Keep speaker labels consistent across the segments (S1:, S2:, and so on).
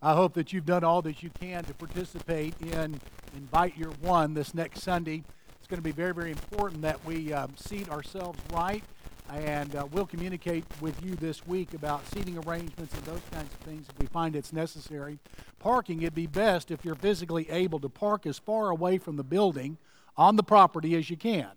S1: I hope that you've done all that you can to participate in Invite Your One this next Sunday. It's going to be very, very important that we um, seat ourselves right, and uh, we'll communicate with you this week about seating arrangements and those kinds of things if we find it's necessary. Parking, it'd be best if you're physically able to park as far away from the building on the property as you can.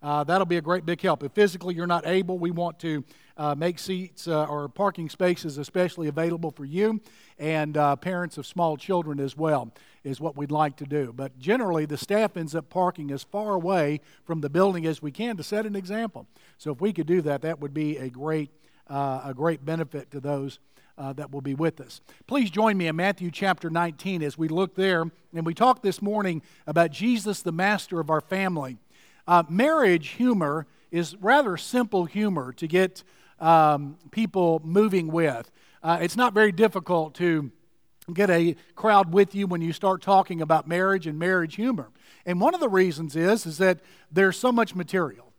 S1: Uh, that'll be a great big help. If physically you're not able, we want to uh, make seats uh, or parking spaces especially available for you and uh, parents of small children as well, is what we'd like to do. But generally, the staff ends up parking as far away from the building as we can to set an example. So if we could do that, that would be a great, uh, a great benefit to those. Uh, that will be with us. Please join me in Matthew chapter 19 as we look there. And we talked this morning about Jesus, the master of our family. Uh, marriage humor is rather simple humor to get um, people moving with. Uh, it's not very difficult to get a crowd with you when you start talking about marriage and marriage humor. And one of the reasons is, is that there's so much material.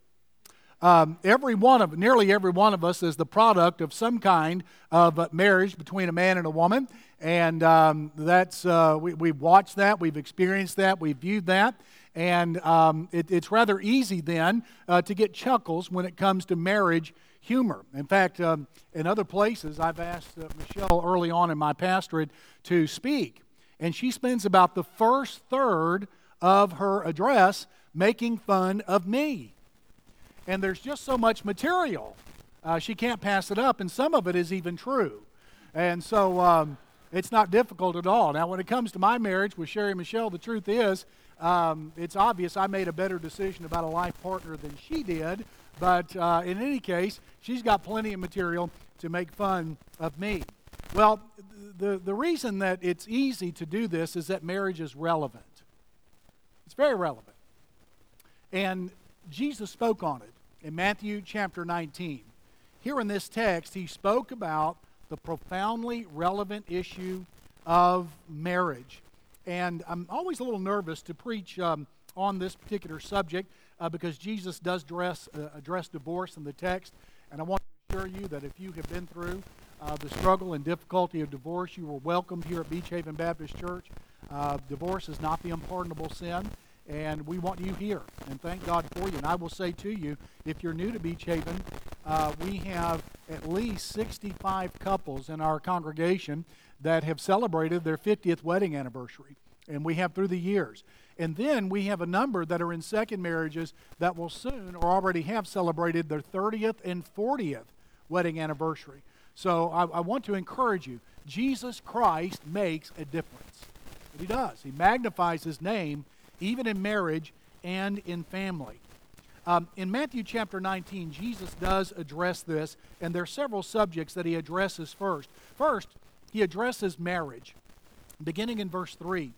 S1: Um, every one of, nearly every one of us is the product of some kind of marriage between a man and a woman. And um, that's, uh, we, we've watched that, we've experienced that, we've viewed that. And um, it, it's rather easy then uh, to get chuckles when it comes to marriage humor. In fact, um, in other places, I've asked uh, Michelle early on in my pastorate to speak. And she spends about the first third of her address making fun of me. And there's just so much material. Uh, she can't pass it up, and some of it is even true. And so um, it's not difficult at all. Now, when it comes to my marriage with Sherry Michelle, the truth is um, it's obvious I made a better decision about a life partner than she did, but uh, in any case, she's got plenty of material to make fun of me. Well, the, the reason that it's easy to do this is that marriage is relevant. It's very relevant. And Jesus spoke on it in Matthew chapter 19. Here in this text, he spoke about the profoundly relevant issue of marriage. And I'm always a little nervous to preach um, on this particular subject uh, because Jesus does uh, address divorce in the text. And I want to assure you that if you have been through uh, the struggle and difficulty of divorce, you are welcomed here at Beach Haven Baptist Church. Uh, divorce is not the unpardonable sin, and we want you here. And thank God for you. And I will say to you, if you're new to Beach Haven, uh, we have at least 65 couples in our congregation that have celebrated their 50th wedding anniversary, and we have through the years. And then we have a number that are in second marriages that will soon or already have celebrated their 30th and 40th wedding anniversary. So I, I want to encourage you Jesus Christ makes a difference. He does. He magnifies his name even in marriage and in family. Um, in Matthew chapter 19, Jesus does address this, and there are several subjects that he addresses first. First, he addresses marriage, beginning in verse 3.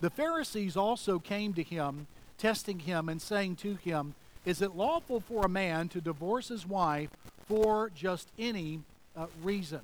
S1: The Pharisees also came to him, testing him and saying to him, Is it lawful for a man to divorce his wife for just any uh, reason?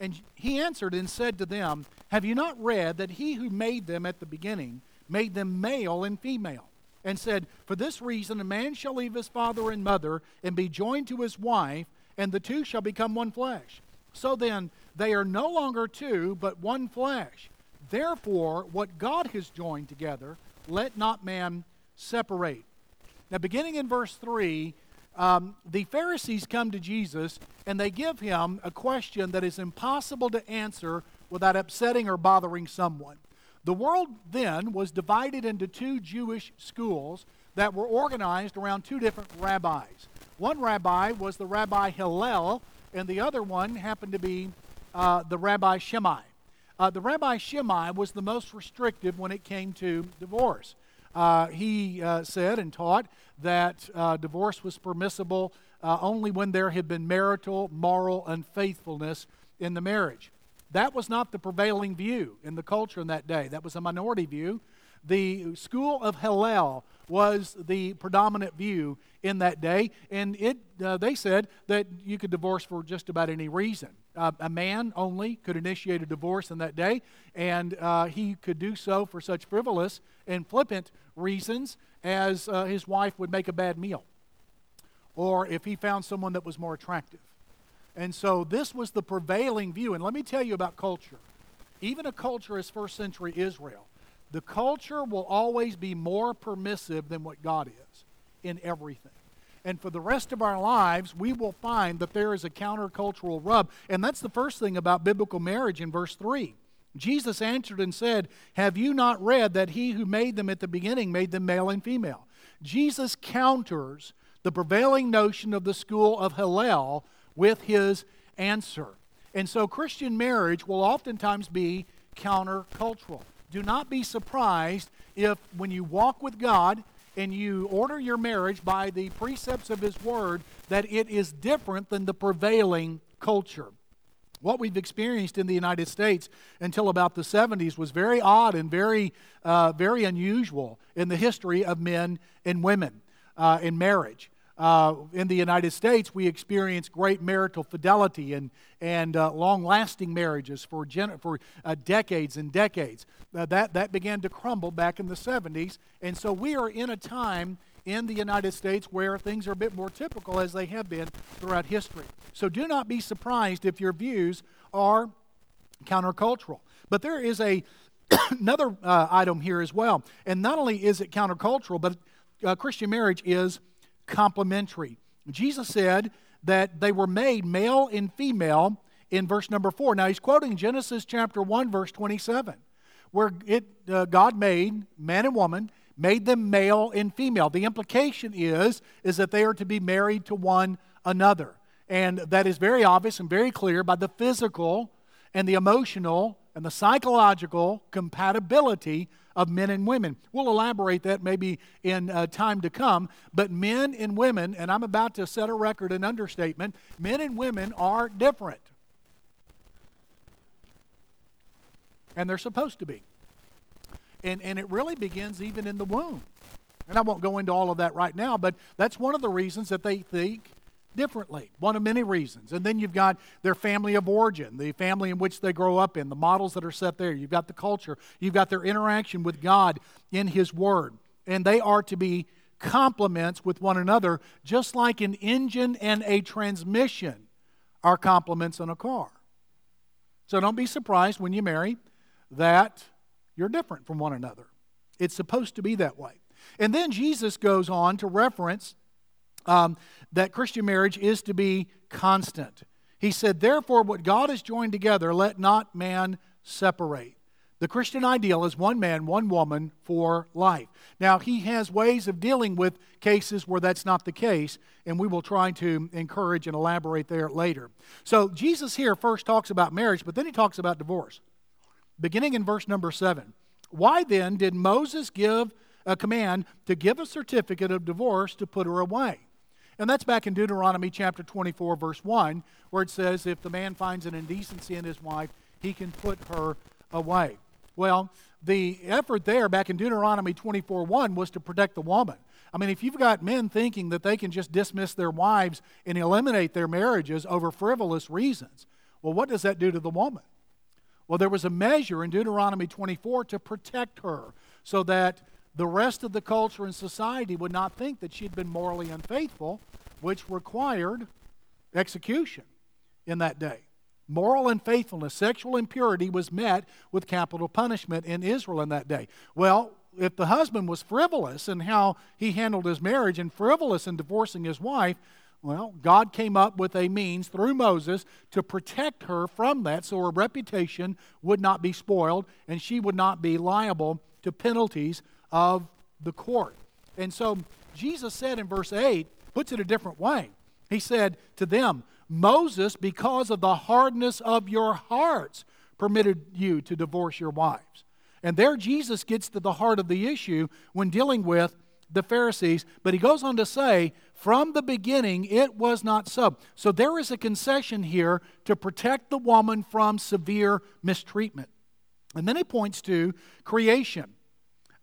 S1: And he answered and said to them, Have you not read that he who made them at the beginning made them male and female? And said, For this reason a man shall leave his father and mother and be joined to his wife, and the two shall become one flesh. So then, they are no longer two, but one flesh. Therefore, what God has joined together, let not man separate. Now, beginning in verse 3, um, the Pharisees come to Jesus and they give him a question that is impossible to answer without upsetting or bothering someone. The world then was divided into two Jewish schools that were organized around two different rabbis. One rabbi was the Rabbi Hillel, and the other one happened to be uh, the Rabbi Shammai. Uh, the Rabbi Shammai was the most restrictive when it came to divorce. Uh, he uh, said and taught that uh, divorce was permissible uh, only when there had been marital, moral unfaithfulness in the marriage. That was not the prevailing view in the culture in that day. That was a minority view. The school of Hillel was the predominant view in that day, and it, uh, they said that you could divorce for just about any reason. Uh, a man only could initiate a divorce in that day, and uh, he could do so for such frivolous and flippant reasons as uh, his wife would make a bad meal, or if he found someone that was more attractive. And so this was the prevailing view. And let me tell you about culture. even a culture as first century Israel, the culture will always be more permissive than what God is in everything. And for the rest of our lives, we will find that there is a countercultural rub. And that's the first thing about biblical marriage in verse 3. Jesus answered and said, Have you not read that he who made them at the beginning made them male and female? Jesus counters the prevailing notion of the school of Hillel with his answer. And so Christian marriage will oftentimes be countercultural. Do not be surprised if, when you walk with God and you order your marriage by the precepts of His Word, that it is different than the prevailing culture. What we've experienced in the United States until about the 70s was very odd and very, uh, very unusual in the history of men and women uh, in marriage. Uh, in the United States, we experience great marital fidelity and, and uh, long lasting marriages for, gen- for uh, decades and decades. Uh, that, that began to crumble back in the 70s. And so we are in a time in the United States where things are a bit more typical as they have been throughout history. So do not be surprised if your views are countercultural. But there is a another uh, item here as well. And not only is it countercultural, but uh, Christian marriage is complementary. Jesus said that they were made male and female in verse number 4. Now he's quoting Genesis chapter 1 verse 27 where it uh, God made man and woman made them male and female. The implication is is that they are to be married to one another. And that is very obvious and very clear by the physical and the emotional and the psychological compatibility of men and women. We'll elaborate that maybe in uh, time to come, but men and women, and I'm about to set a record, an understatement, men and women are different. And they're supposed to be. And, and it really begins even in the womb. And I won't go into all of that right now, but that's one of the reasons that they think differently. One of many reasons. And then you've got their family of origin, the family in which they grow up in, the models that are set there. You've got the culture. You've got their interaction with God in His Word. And they are to be complements with one another, just like an engine and a transmission are complements in a car. So don't be surprised when you marry that you're different from one another. It's supposed to be that way. And then Jesus goes on to reference um, that Christian marriage is to be constant. He said, Therefore, what God has joined together, let not man separate. The Christian ideal is one man, one woman for life. Now, he has ways of dealing with cases where that's not the case, and we will try to encourage and elaborate there later. So, Jesus here first talks about marriage, but then he talks about divorce. Beginning in verse number seven. Why then did Moses give a command to give a certificate of divorce to put her away? And that's back in Deuteronomy chapter 24, verse 1, where it says, If the man finds an indecency in his wife, he can put her away. Well, the effort there back in Deuteronomy 24, 1 was to protect the woman. I mean, if you've got men thinking that they can just dismiss their wives and eliminate their marriages over frivolous reasons, well, what does that do to the woman? Well, there was a measure in Deuteronomy 24 to protect her so that the rest of the culture and society would not think that she had been morally unfaithful, which required execution in that day. Moral unfaithfulness, sexual impurity was met with capital punishment in Israel in that day. Well, if the husband was frivolous in how he handled his marriage and frivolous in divorcing his wife, well, God came up with a means through Moses to protect her from that so her reputation would not be spoiled and she would not be liable to penalties of the court. And so Jesus said in verse 8, puts it a different way. He said to them, Moses, because of the hardness of your hearts, permitted you to divorce your wives. And there Jesus gets to the heart of the issue when dealing with the Pharisees. But he goes on to say, from the beginning, it was not so. So there is a concession here to protect the woman from severe mistreatment. And then he points to creation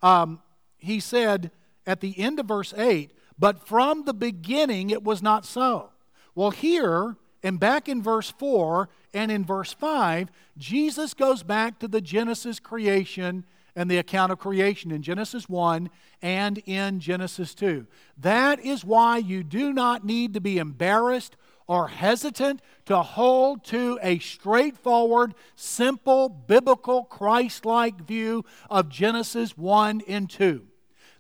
S1: um, he said at the end of verse 8, but from the beginning it was not so. Well, here and back in verse 4 and in verse 5, Jesus goes back to the Genesis creation and the account of creation in Genesis 1 and in Genesis 2. That is why you do not need to be embarrassed are hesitant to hold to a straightforward, simple, biblical, Christ like view of Genesis 1 and 2.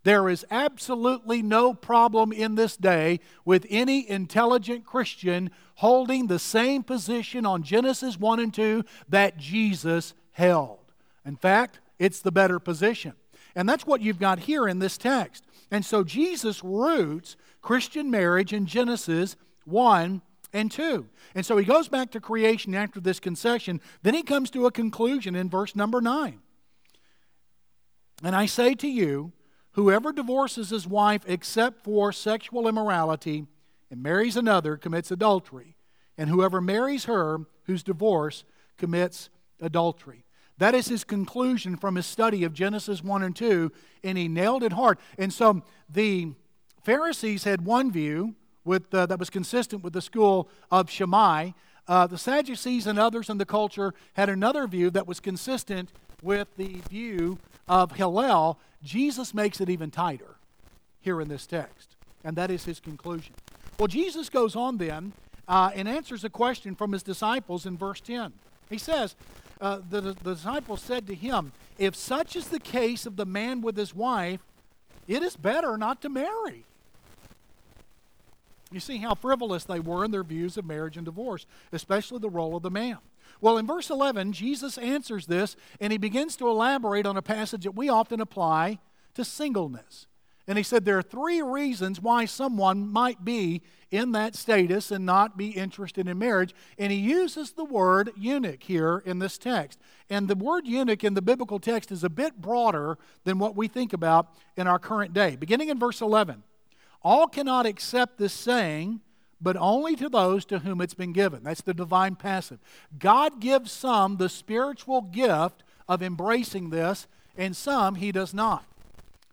S1: There is absolutely no problem in this day with any intelligent Christian holding the same position on Genesis 1 and 2 that Jesus held. In fact, it's the better position. And that's what you've got here in this text. And so Jesus roots Christian marriage in Genesis 1 and 2. And so he goes back to creation after this concession. Then he comes to a conclusion in verse number 9. And I say to you, whoever divorces his wife except for sexual immorality and marries another commits adultery. And whoever marries her whose divorce commits adultery. That is his conclusion from his study of Genesis 1 and 2, and he nailed it hard. And so the Pharisees had one view, with, uh, that was consistent with the school of Shammai. Uh, the Sadducees and others in the culture had another view that was consistent with the view of Hillel. Jesus makes it even tighter here in this text, and that is his conclusion. Well, Jesus goes on then uh, and answers a question from his disciples in verse 10. He says, uh, the, the disciples said to him, If such is the case of the man with his wife, it is better not to marry. You see how frivolous they were in their views of marriage and divorce, especially the role of the man. Well, in verse 11, Jesus answers this and he begins to elaborate on a passage that we often apply to singleness. And he said there are three reasons why someone might be in that status and not be interested in marriage. And he uses the word eunuch here in this text. And the word eunuch in the biblical text is a bit broader than what we think about in our current day. Beginning in verse 11. All cannot accept this saying, but only to those to whom it's been given. That's the divine passive. God gives some the spiritual gift of embracing this, and some he does not.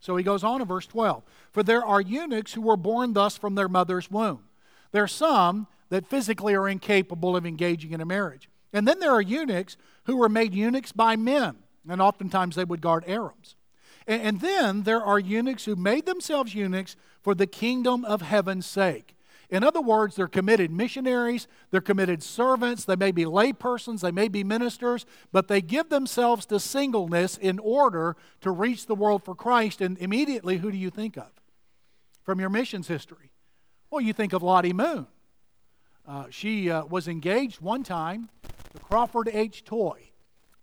S1: So he goes on in verse 12 For there are eunuchs who were born thus from their mother's womb. There are some that physically are incapable of engaging in a marriage. And then there are eunuchs who were made eunuchs by men, and oftentimes they would guard harems. And, and then there are eunuchs who made themselves eunuchs for the kingdom of heaven's sake. In other words, they're committed missionaries, they're committed servants, they may be laypersons, they may be ministers, but they give themselves to singleness in order to reach the world for Christ. And immediately, who do you think of from your missions history? Well, you think of Lottie Moon. Uh, she uh, was engaged one time to Crawford H. Toy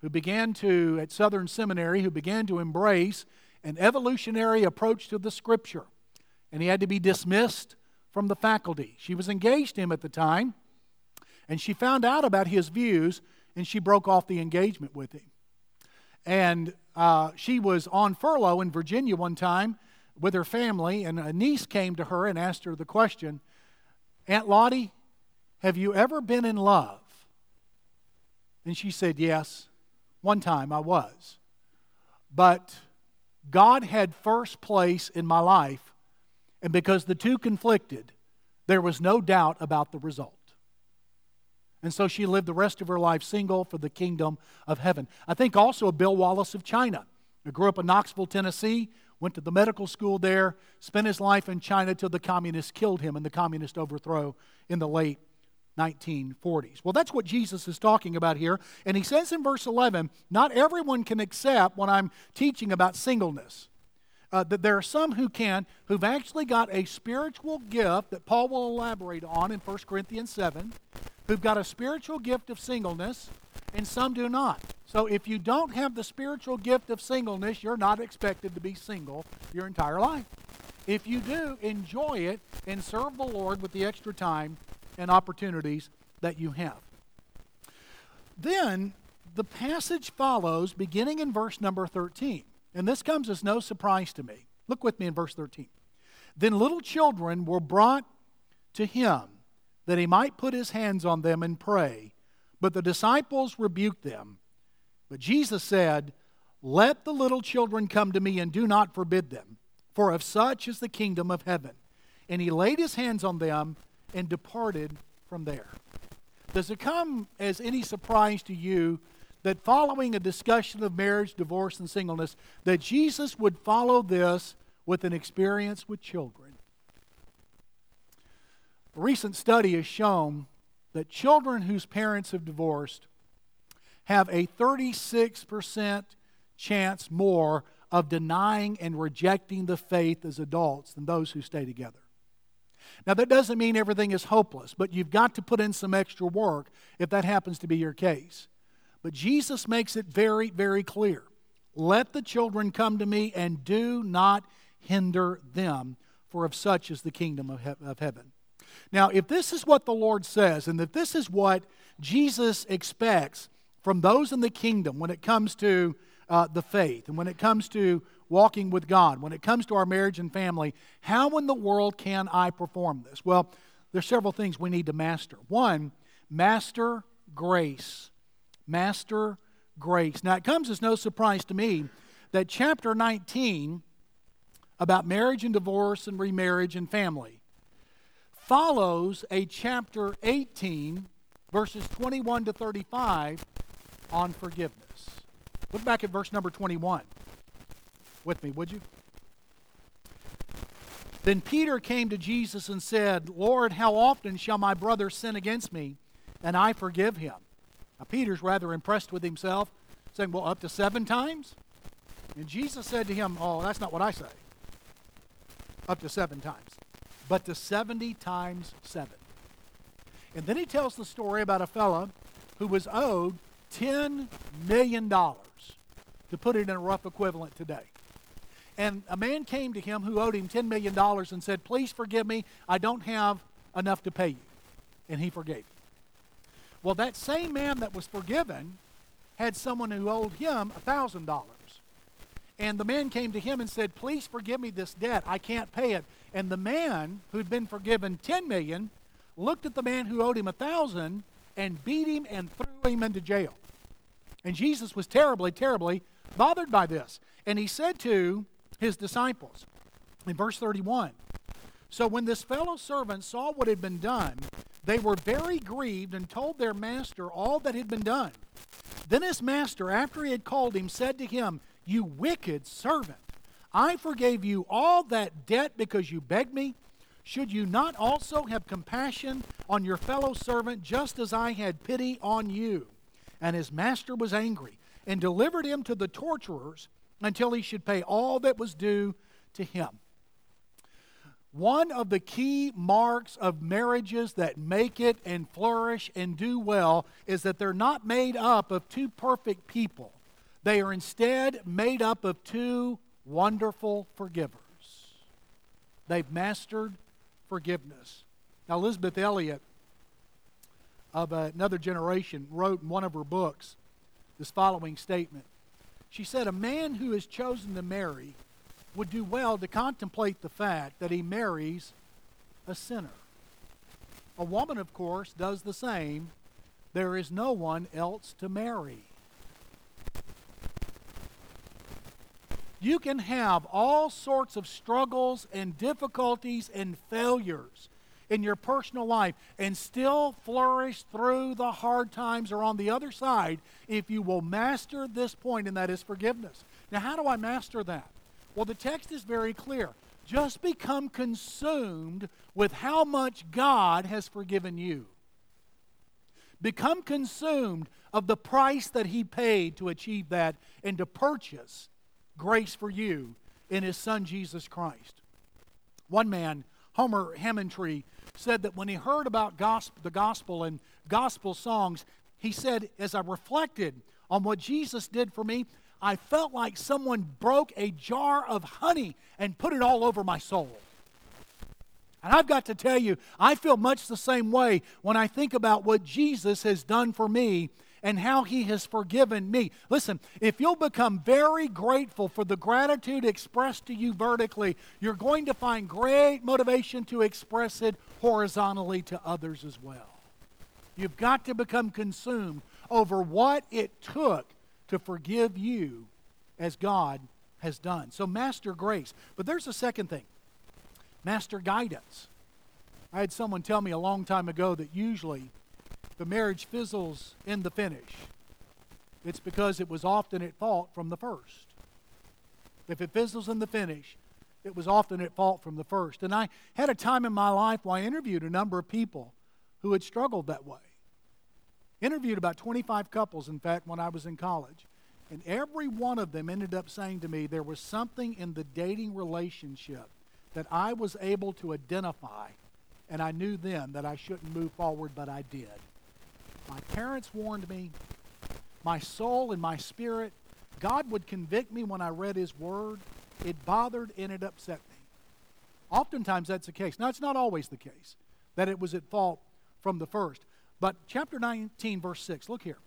S1: who began to, at Southern Seminary, who began to embrace an evolutionary approach to the scripture. And he had to be dismissed from the faculty. She was engaged to him at the time, and she found out about his views, and she broke off the engagement with him. And uh, she was on furlough in Virginia one time with her family, and a niece came to her and asked her the question Aunt Lottie, have you ever been in love? And she said, Yes. One time I was. But God had first place in my life, and because the two conflicted, there was no doubt about the result. And so she lived the rest of her life single for the kingdom of heaven. I think also of Bill Wallace of China. Grew up in Knoxville, Tennessee, went to the medical school there, spent his life in China till the communists killed him in the communist overthrow in the late 1940s. Well, that's what Jesus is talking about here. And he says in verse 11, not everyone can accept what I'm teaching about singleness. Uh, that there are some who can, who've actually got a spiritual gift that Paul will elaborate on in 1 Corinthians 7, who've got a spiritual gift of singleness, and some do not. So if you don't have the spiritual gift of singleness, you're not expected to be single your entire life. If you do, enjoy it and serve the Lord with the extra time and opportunities that you have. Then the passage follows beginning in verse number 13. And this comes as no surprise to me. Look with me in verse 13. Then little children were brought to him that he might put his hands on them and pray. But the disciples rebuked them. But Jesus said, Let the little children come to me and do not forbid them, for of such is the kingdom of heaven. And he laid his hands on them and departed from there. Does it come as any surprise to you that following a discussion of marriage, divorce, and singleness, that Jesus would follow this with an experience with children? A recent study has shown that children whose parents have divorced have a 36% chance more of denying and rejecting the faith as adults than those who stay together. Now, that doesn't mean everything is hopeless, but you've got to put in some extra work if that happens to be your case. But Jesus makes it very, very clear let the children come to me and do not hinder them, for of such is the kingdom of, he- of heaven. Now, if this is what the Lord says, and if this is what Jesus expects from those in the kingdom when it comes to uh, the faith and when it comes to walking with God, when it comes to our marriage and family, how in the world can I perform this? Well, there's several things we need to master. One, master grace. Master grace. Now, it comes as no surprise to me that chapter 19 about marriage and divorce and remarriage and family follows a chapter 18, verses 21 to 35 on forgiveness. Look back at verse number 21 with me, would you? Then Peter came to Jesus and said, Lord, how often shall my brother sin against me and I forgive him? Now, Peter's rather impressed with himself, saying, Well, up to seven times? And Jesus said to him, Oh, that's not what I say. Up to seven times. But to 70 times seven. And then he tells the story about a fellow who was owed $10 million, to put it in a rough equivalent today. And a man came to him who owed him $10 million and said, Please forgive me, I don't have enough to pay you. And he forgave him. Well, that same man that was forgiven had someone who owed him $1,000. And the man came to him and said, Please forgive me this debt. I can't pay it. And the man who'd been forgiven 10 million looked at the man who owed him a thousand and beat him and threw him into jail. And Jesus was terribly, terribly bothered by this. And he said to his disciples in verse 31 So when this fellow servant saw what had been done, they were very grieved and told their master all that had been done. Then his master, after he had called him, said to him, You wicked servant, I forgave you all that debt because you begged me. Should you not also have compassion on your fellow servant just as I had pity on you? And his master was angry and delivered him to the torturers until he should pay all that was due to him. One of the key marks of marriages that make it and flourish and do well is that they're not made up of two perfect people. They are instead made up of two wonderful forgivers. They've mastered forgiveness. Now, Elisabeth Elliot of another generation wrote in one of her books this following statement. She said, A man who has chosen to marry would do well to contemplate the fact that he marries a sinner. A woman, of course, does the same. There is no one else to marry. You can have all sorts of struggles and difficulties and failures in your personal life and still flourish through the hard times or on the other side if you will master this point, and that is forgiveness. Now, how do I master that? Well, the text is very clear. Just become consumed with how much God has forgiven you. Become consumed of the price that He paid to achieve that and to purchase grace for you in His Son Jesus Christ. One man, Homer Hammontree, said that when he heard about gospel, the gospel and gospel songs, he said, as I reflected on what Jesus did for me, I felt like someone broke a jar of honey and put it all over my soul. And I've got to tell you, I feel much the same way when I think about what Jesus has done for me and how he has forgiven me. Listen, if you'll become very grateful for the gratitude expressed to you vertically, you're going to find great motivation to express it horizontally to others as well. You've got to become consumed over what it took to forgive you as God has done. So, master grace. But there's a second thing master guidance. I had someone tell me a long time ago that usually the marriage fizzles in the finish, it's because it was often at fault from the first. If it fizzles in the finish, it was often at fault from the first. And I had a time in my life where I interviewed a number of people who had struggled that way. Interviewed about 25 couples, in fact, when I was in college. And every one of them ended up saying to me there was something in the dating relationship that I was able to identify, and I knew then that I shouldn't move forward, but I did. My parents warned me. My soul and my spirit, God would convict me when I read His Word. It bothered and it upset me. Oftentimes that's the case. Now, it's not always the case that it was at fault from the first. But chapter 19, verse 6, look here.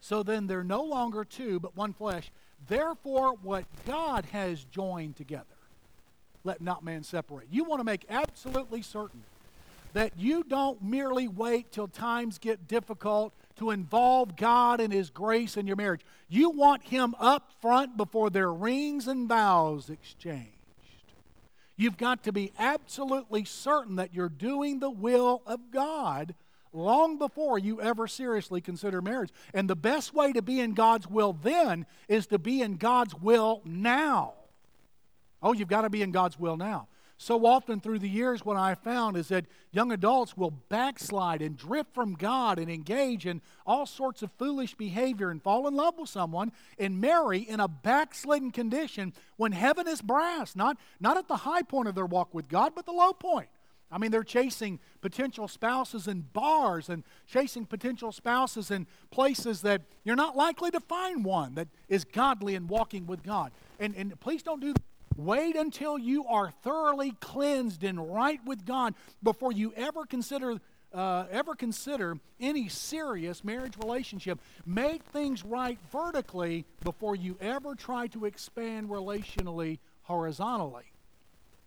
S1: So then they're no longer two, but one flesh. Therefore, what God has joined together, let not man separate. You want to make absolutely certain that you don't merely wait till times get difficult to involve God and His grace in your marriage. You want Him up front before their rings and vows exchanged. You've got to be absolutely certain that you're doing the will of God long before you ever seriously consider marriage. And the best way to be in God's will then is to be in God's will now. Oh, you've got to be in God's will now. So often through the years, what I found is that young adults will backslide and drift from God and engage in all sorts of foolish behavior and fall in love with someone and marry in a backslidden condition when heaven is brass, not, not at the high point of their walk with God, but the low point. I mean, they're chasing potential spouses in bars and chasing potential spouses in places that you're not likely to find one that is godly and walking with God. And, and please don't do that. Wait until you are thoroughly cleansed and right with God before you ever consider uh, ever consider any serious marriage relationship. Make things right vertically before you ever try to expand relationally horizontally.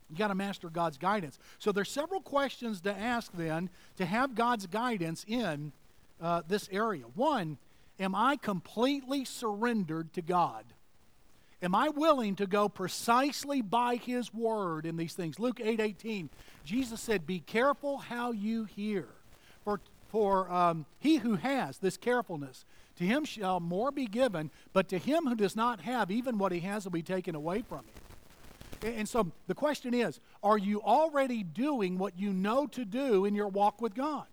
S1: You got to master God's guidance. So there's several questions to ask then to have God's guidance in uh, this area. One, am I completely surrendered to God? Am I willing to go precisely by his word in these things? Luke 8 18, Jesus said, Be careful how you hear. For, for um, he who has this carefulness, to him shall more be given, but to him who does not have, even what he has will be taken away from him. And so the question is are you already doing what you know to do in your walk with God?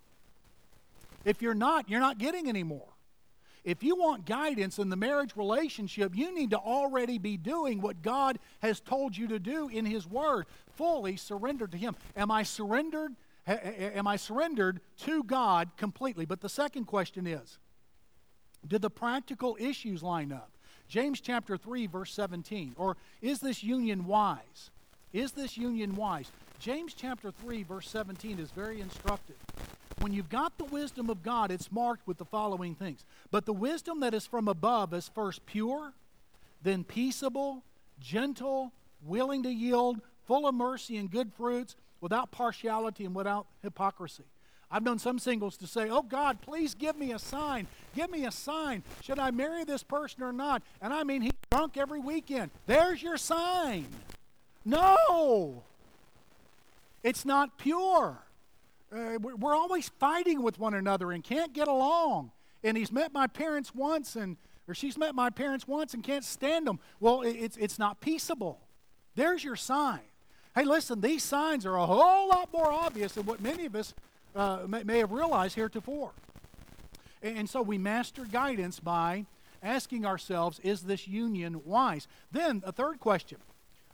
S1: If you're not, you're not getting any more. If you want guidance in the marriage relationship, you need to already be doing what God has told you to do in His Word, fully surrendered to Him. Am I surrendered? Am I surrendered to God completely? But the second question is Do the practical issues line up? James chapter 3, verse 17. Or is this union wise? Is this union wise? James chapter 3, verse 17 is very instructive when you've got the wisdom of God, it's marked with the following things. But the wisdom that is from above is first pure, then peaceable, gentle, willing to yield, full of mercy and good fruits, without partiality and without hypocrisy. I've known some singles to say, Oh God, please give me a sign. Give me a sign. Should I marry this person or not? And I mean, he's drunk every weekend. There's your sign. No, it's not pure uh, we're always fighting with one another and can't get along. And he's met my parents once, and or she's met my parents once and can't stand them. Well, it's it's not peaceable. There's your sign. Hey, listen, these signs are a whole lot more obvious than what many of us uh, may, may, have realized heretofore. And, and so we master guidance by asking ourselves, is this union wise? Then a third question: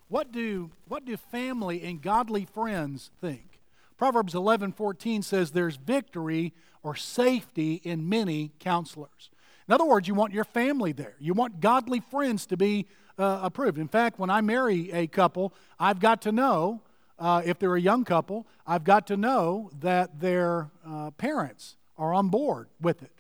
S1: What do what do family and godly friends think? Proverbs 11:14 says there's victory or safety in many counselors. In other words, you want your family there. You want godly friends to be uh, approved. In fact, when I marry a couple, I've got to know, uh, if they're a young couple, I've got to know that their uh, parents are on board with it.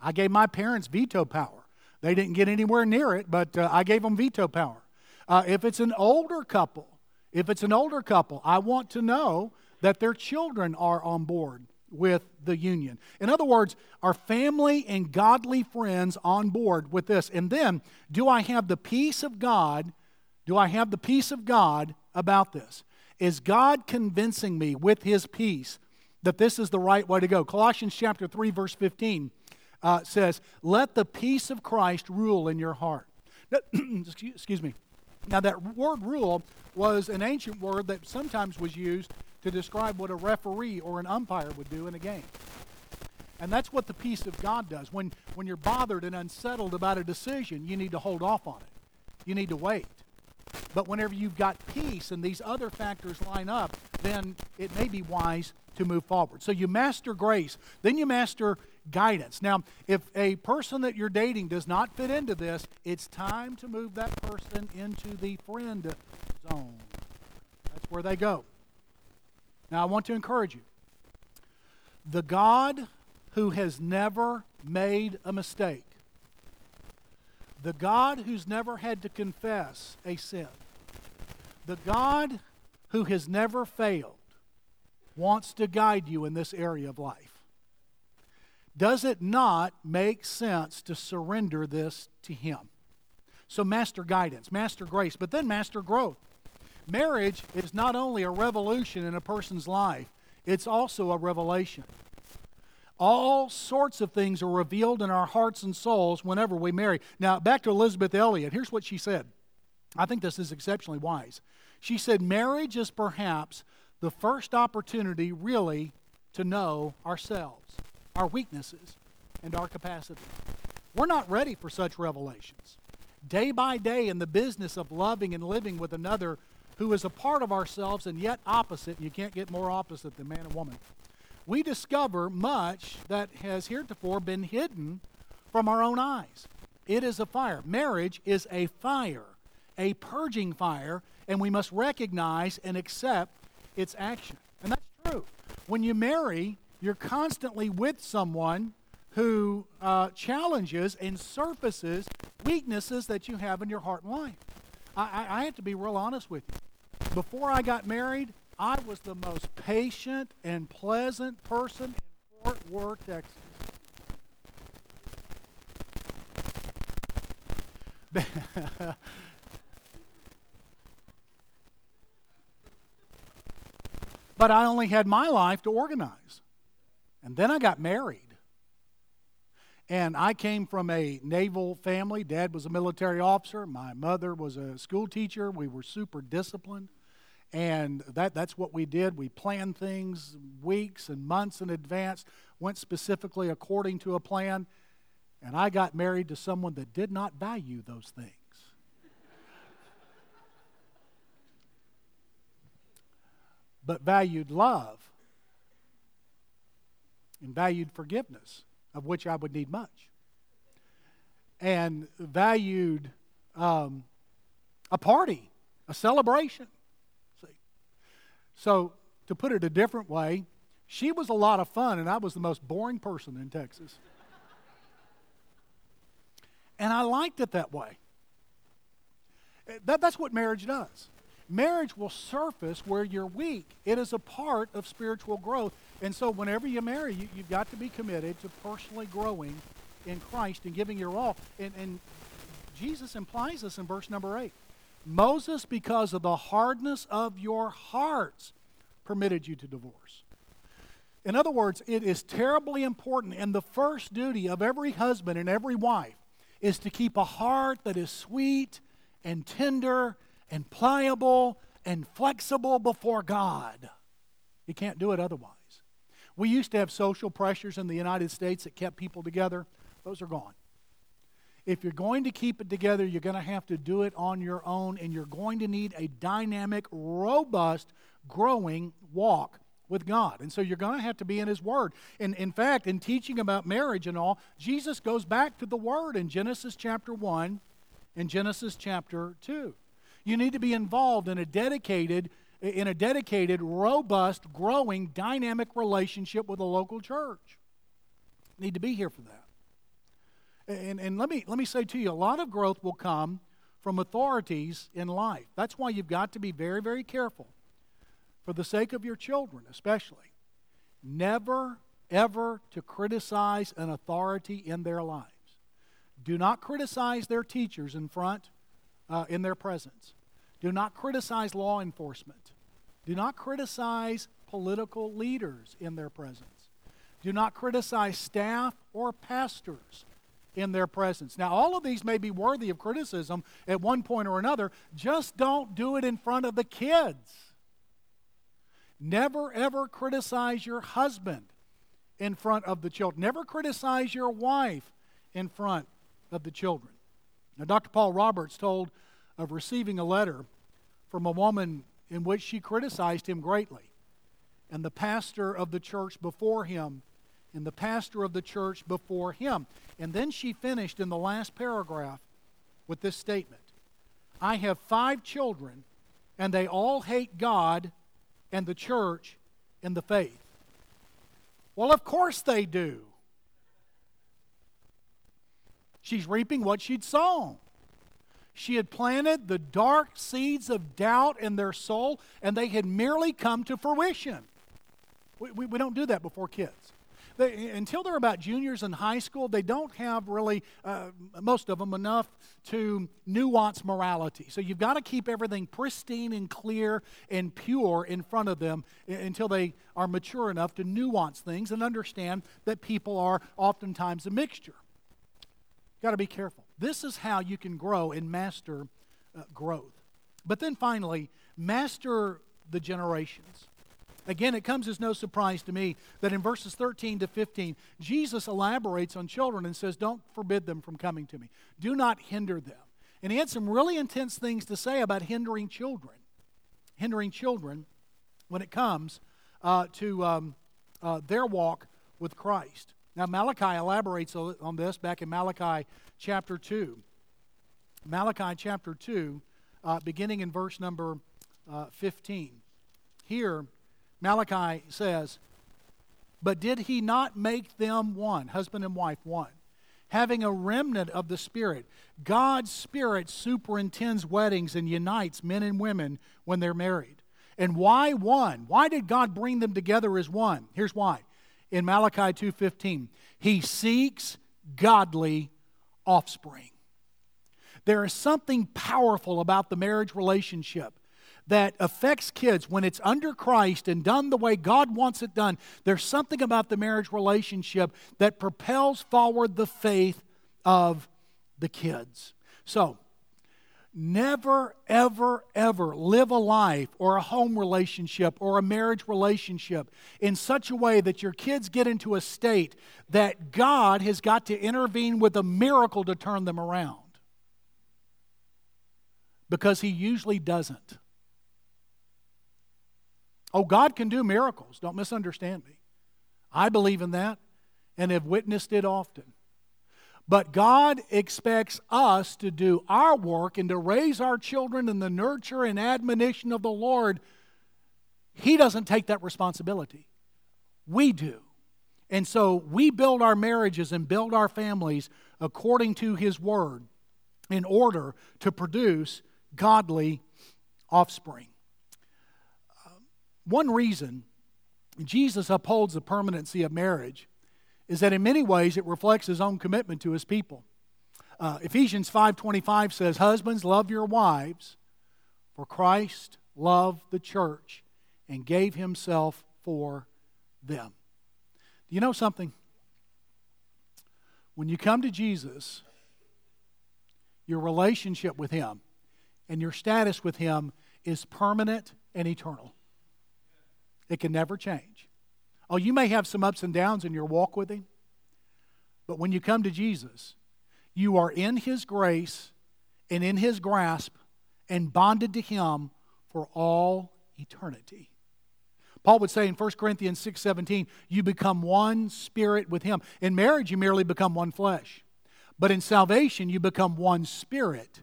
S1: I gave my parents veto power. They didn't get anywhere near it, but uh, I gave them veto power. Uh, if it's an older couple, if it's an older couple, I want to know that their children are on board with the union. In other words, are family and godly friends on board with this? And then, do I have the peace of God? Do I have the peace of God about this? Is God convincing me with his peace that this is the right way to go? Colossians chapter 3 verse 15 uh, says, "Let the peace of Christ rule in your heart." excuse me. Now, that word rule was an ancient word that sometimes was used to describe what a referee or an umpire would do in a game. And that's what the peace of God does. When, when you're bothered and unsettled about a decision, you need to hold off on it. You need to wait. But whenever you've got peace and these other factors line up, then it may be wise to move forward. So you master grace, then you master guidance. Now, if a person that you're dating does not fit into this, it's time to move that person into the friend zone. That's where they go. Now, I want to encourage you. The God who has never made a mistake, the God who's never had to confess a sin, the God who has never failed, wants to guide you in this area of life. Does it not make sense to surrender this to Him? So, master guidance, master grace, but then master growth. Marriage is not only a revolution in a person's life, it's also a revelation. All sorts of things are revealed in our hearts and souls whenever we marry. Now, back to Elisabeth Elliot. Here's what she said. I think this is exceptionally wise. She said, Marriage is perhaps the first opportunity, really, to know ourselves, our weaknesses, and our capacity. We're not ready for such revelations. Day by day, in the business of loving and living with another who is a part of ourselves and yet opposite, you can't get more opposite than man and woman, we discover much that has heretofore been hidden from our own eyes. It is a fire. Marriage is a fire, a purging fire, and we must recognize and accept its action. And that's true. When you marry, you're constantly with someone who uh, challenges and surfaces weaknesses that you have in your heart and life. I, I, I have to be real honest with you. Before I got married, I was the most patient and pleasant person in Fort Worth, Texas. but I only had my life to organize. And then I got married. And I came from a naval family. Dad was a military officer. My mother was a school teacher. We were super disciplined. And that, that's what we did. We planned things weeks and months in advance, went specifically according to a plan. And I got married to someone that did not value those things. but valued love and valued forgiveness, of which I would need much, and valued um, a party, a celebration. So to put it a different way, she was a lot of fun, and I was the most boring person in Texas. and I liked it that way. Eh, that, that's what marriage does marriage will surface where you're weak. It is a part of spiritual growth. And so, whenever you marry, you, have got to be committed to personally growing in Christ and giving your all. And, and Jesus implies this in verse number 8. Moses, because of the hardness of your hearts, permitted you to divorce. In other words, it is terribly important, and the first duty of every husband and every wife is to keep a heart that is sweet and tender and pliable and flexible before God. You can't do it otherwise. We used to have social pressures in the United States that kept people together, those are gone. If you're going to keep it together, you're going to have to do it on your own, and you're going to need a dynamic, robust, growing walk with God. And so you're going to have to be in His Word. And in fact, in teaching about marriage and all, Jesus goes back to the Word in Genesis chapter 1 and Genesis chapter 2. You need to be involved in a dedicated, in a dedicated, robust, growing, dynamic relationship with a local church. Need to be here for that. And, and let, me, let me say to you, a lot of growth will come from authorities in life. That's why you've got to be very, very careful, for the sake of your children especially. Never, ever to criticize an authority in their lives. Do not criticize their teachers in front, uh, in their presence. Do not criticize law enforcement. Do not criticize political leaders in their presence. Do not criticize staff or pastors in their presence. Now, all of these may be worthy of criticism at one point or another. Just don't do it in front of the kids. Never, ever criticize your husband in front of the children. Never criticize your wife in front of the children. Now, Dr. Paul Roberts told of receiving a letter from a woman in which she criticized him greatly. And the pastor of the church before him, and the pastor of the church before him. And then she finished in the last paragraph with this statement I have five children, and they all hate God and the church and the faith. Well, of course they do. She's reaping what she'd sown. She had planted the dark seeds of doubt in their soul, and they had merely come to fruition. We, we, we don't do that before kids. They, until they're about juniors in high school, they don't have really, uh, most of them, enough to nuance morality. So you've got to keep everything pristine and clear and pure in front of them until they are mature enough to nuance things and understand that people are oftentimes a mixture. Got to be careful. This is how you can grow and master uh, growth. But then finally, master the generations. Again, it comes as no surprise to me that in verses 13 to 15, Jesus elaborates on children and says, Don't forbid them from coming to me. Do not hinder them. And he had some really intense things to say about hindering children. Hindering children when it comes uh, to um, uh, their walk with Christ. Now, Malachi elaborates on this back in Malachi chapter 2. Malachi chapter 2, uh, beginning in verse number uh, 15. Here, Malachi says, But did he not make them one, husband and wife one? Having a remnant of the Spirit. God's Spirit superintends weddings and unites men and women when they're married. And why one? Why did God bring them together as one? Here's why in Malachi 2:15. He seeks godly offspring. There is something powerful about the marriage relationship that affects kids when it's under Christ and done the way God wants it done. There's something about the marriage relationship that propels forward the faith of the kids. So, Never, ever, ever live a life or a home relationship or a marriage relationship in such a way that your kids get into a state that God has got to intervene with a miracle to turn them around. Because He usually doesn't. Oh, God can do miracles. Don't misunderstand me. I believe in that and have witnessed it often. But God expects us to do our work and to raise our children in the nurture and admonition of the Lord. He doesn't take that responsibility. We do. And so we build our marriages and build our families according to His Word in order to produce godly offspring. One reason Jesus upholds the permanency of marriage is that in many ways it reflects his own commitment to his people. Uh, Ephesians 5:25 says, "Husbands, love your wives, for Christ loved the church and gave himself for them." Do you know something? When you come to Jesus, your relationship with him and your status with him is permanent and eternal. It can never change. Oh, you may have some ups and downs in your walk with Him, but when you come to Jesus, you are in His grace and in His grasp and bonded to Him for all eternity. Paul would say in 1 Corinthians 6:17, you become one spirit with him. In marriage you merely become one flesh. But in salvation you become one spirit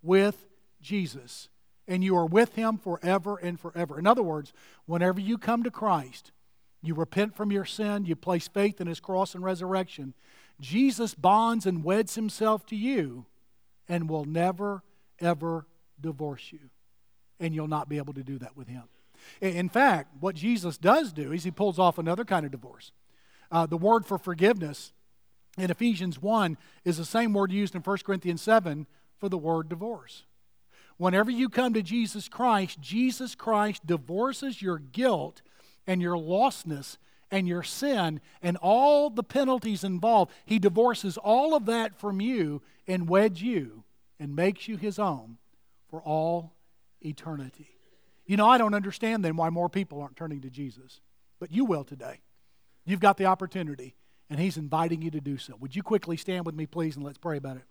S1: with Jesus and you are with him forever and forever. In other words, whenever you come to Christ, you repent from your sin, you place faith in his cross and resurrection. Jesus bonds and weds himself to you and will never, ever divorce you. And you'll not be able to do that with him. In fact, what Jesus does do is he pulls off another kind of divorce. Uh, the word for forgiveness in Ephesians 1 is the same word used in 1 Corinthians 7 for the word divorce. Whenever you come to Jesus Christ, Jesus Christ divorces your guilt and your lostness and your sin and all the penalties involved. He divorces all of that from you and weds you and makes you his own for all eternity. You know, I don't understand then why more people aren't turning to Jesus, but you will today. You've got the opportunity, and he's inviting you to do so. Would you quickly stand with me, please, and let's pray about it?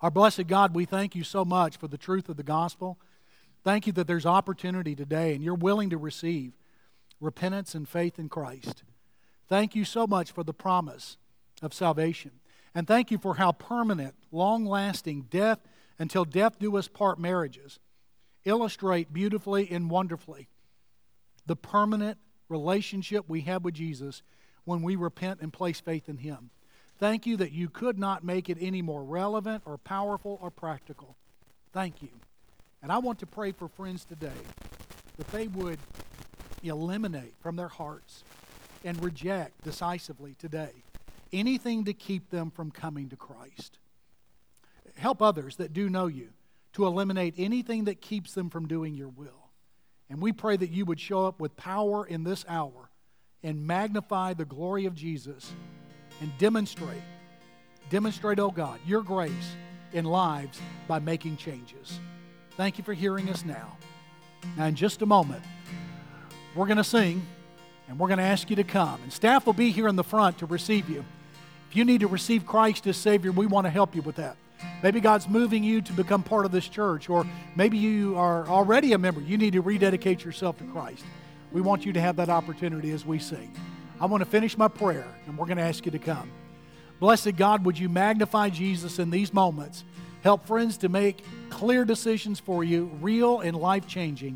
S1: Our blessed God, we thank you so much for the truth of the gospel. Thank you that there's opportunity today and you're willing to receive repentance and faith in Christ. Thank you so much for the promise of salvation. And thank you for how permanent, long lasting death until death do us part marriages illustrate beautifully and wonderfully the permanent relationship we have with Jesus when we repent and place faith in Him. Thank you that you could not make it any more relevant or powerful or practical. Thank you. And I want to pray for friends today that they would eliminate from their hearts and reject decisively today anything to keep them from coming to Christ. Help others that do know you to eliminate anything that keeps them from doing your will. And we pray that you would show up with power in this hour and magnify the glory of Jesus and demonstrate, demonstrate, oh God, your grace in lives by making changes. Thank you for hearing us now. Now, in just a moment, we're going to sing and we're going to ask you to come. And staff will be here in the front to receive you. If you need to receive Christ as Savior, we want to help you with that. Maybe God's moving you to become part of this church, or maybe you are already a member. You need to rededicate yourself to Christ. We want you to have that opportunity as we sing. I want to finish my prayer, and we're going to ask you to come. Blessed God, would you magnify Jesus in these moments? Help friends to make clear decisions for you, real and life changing.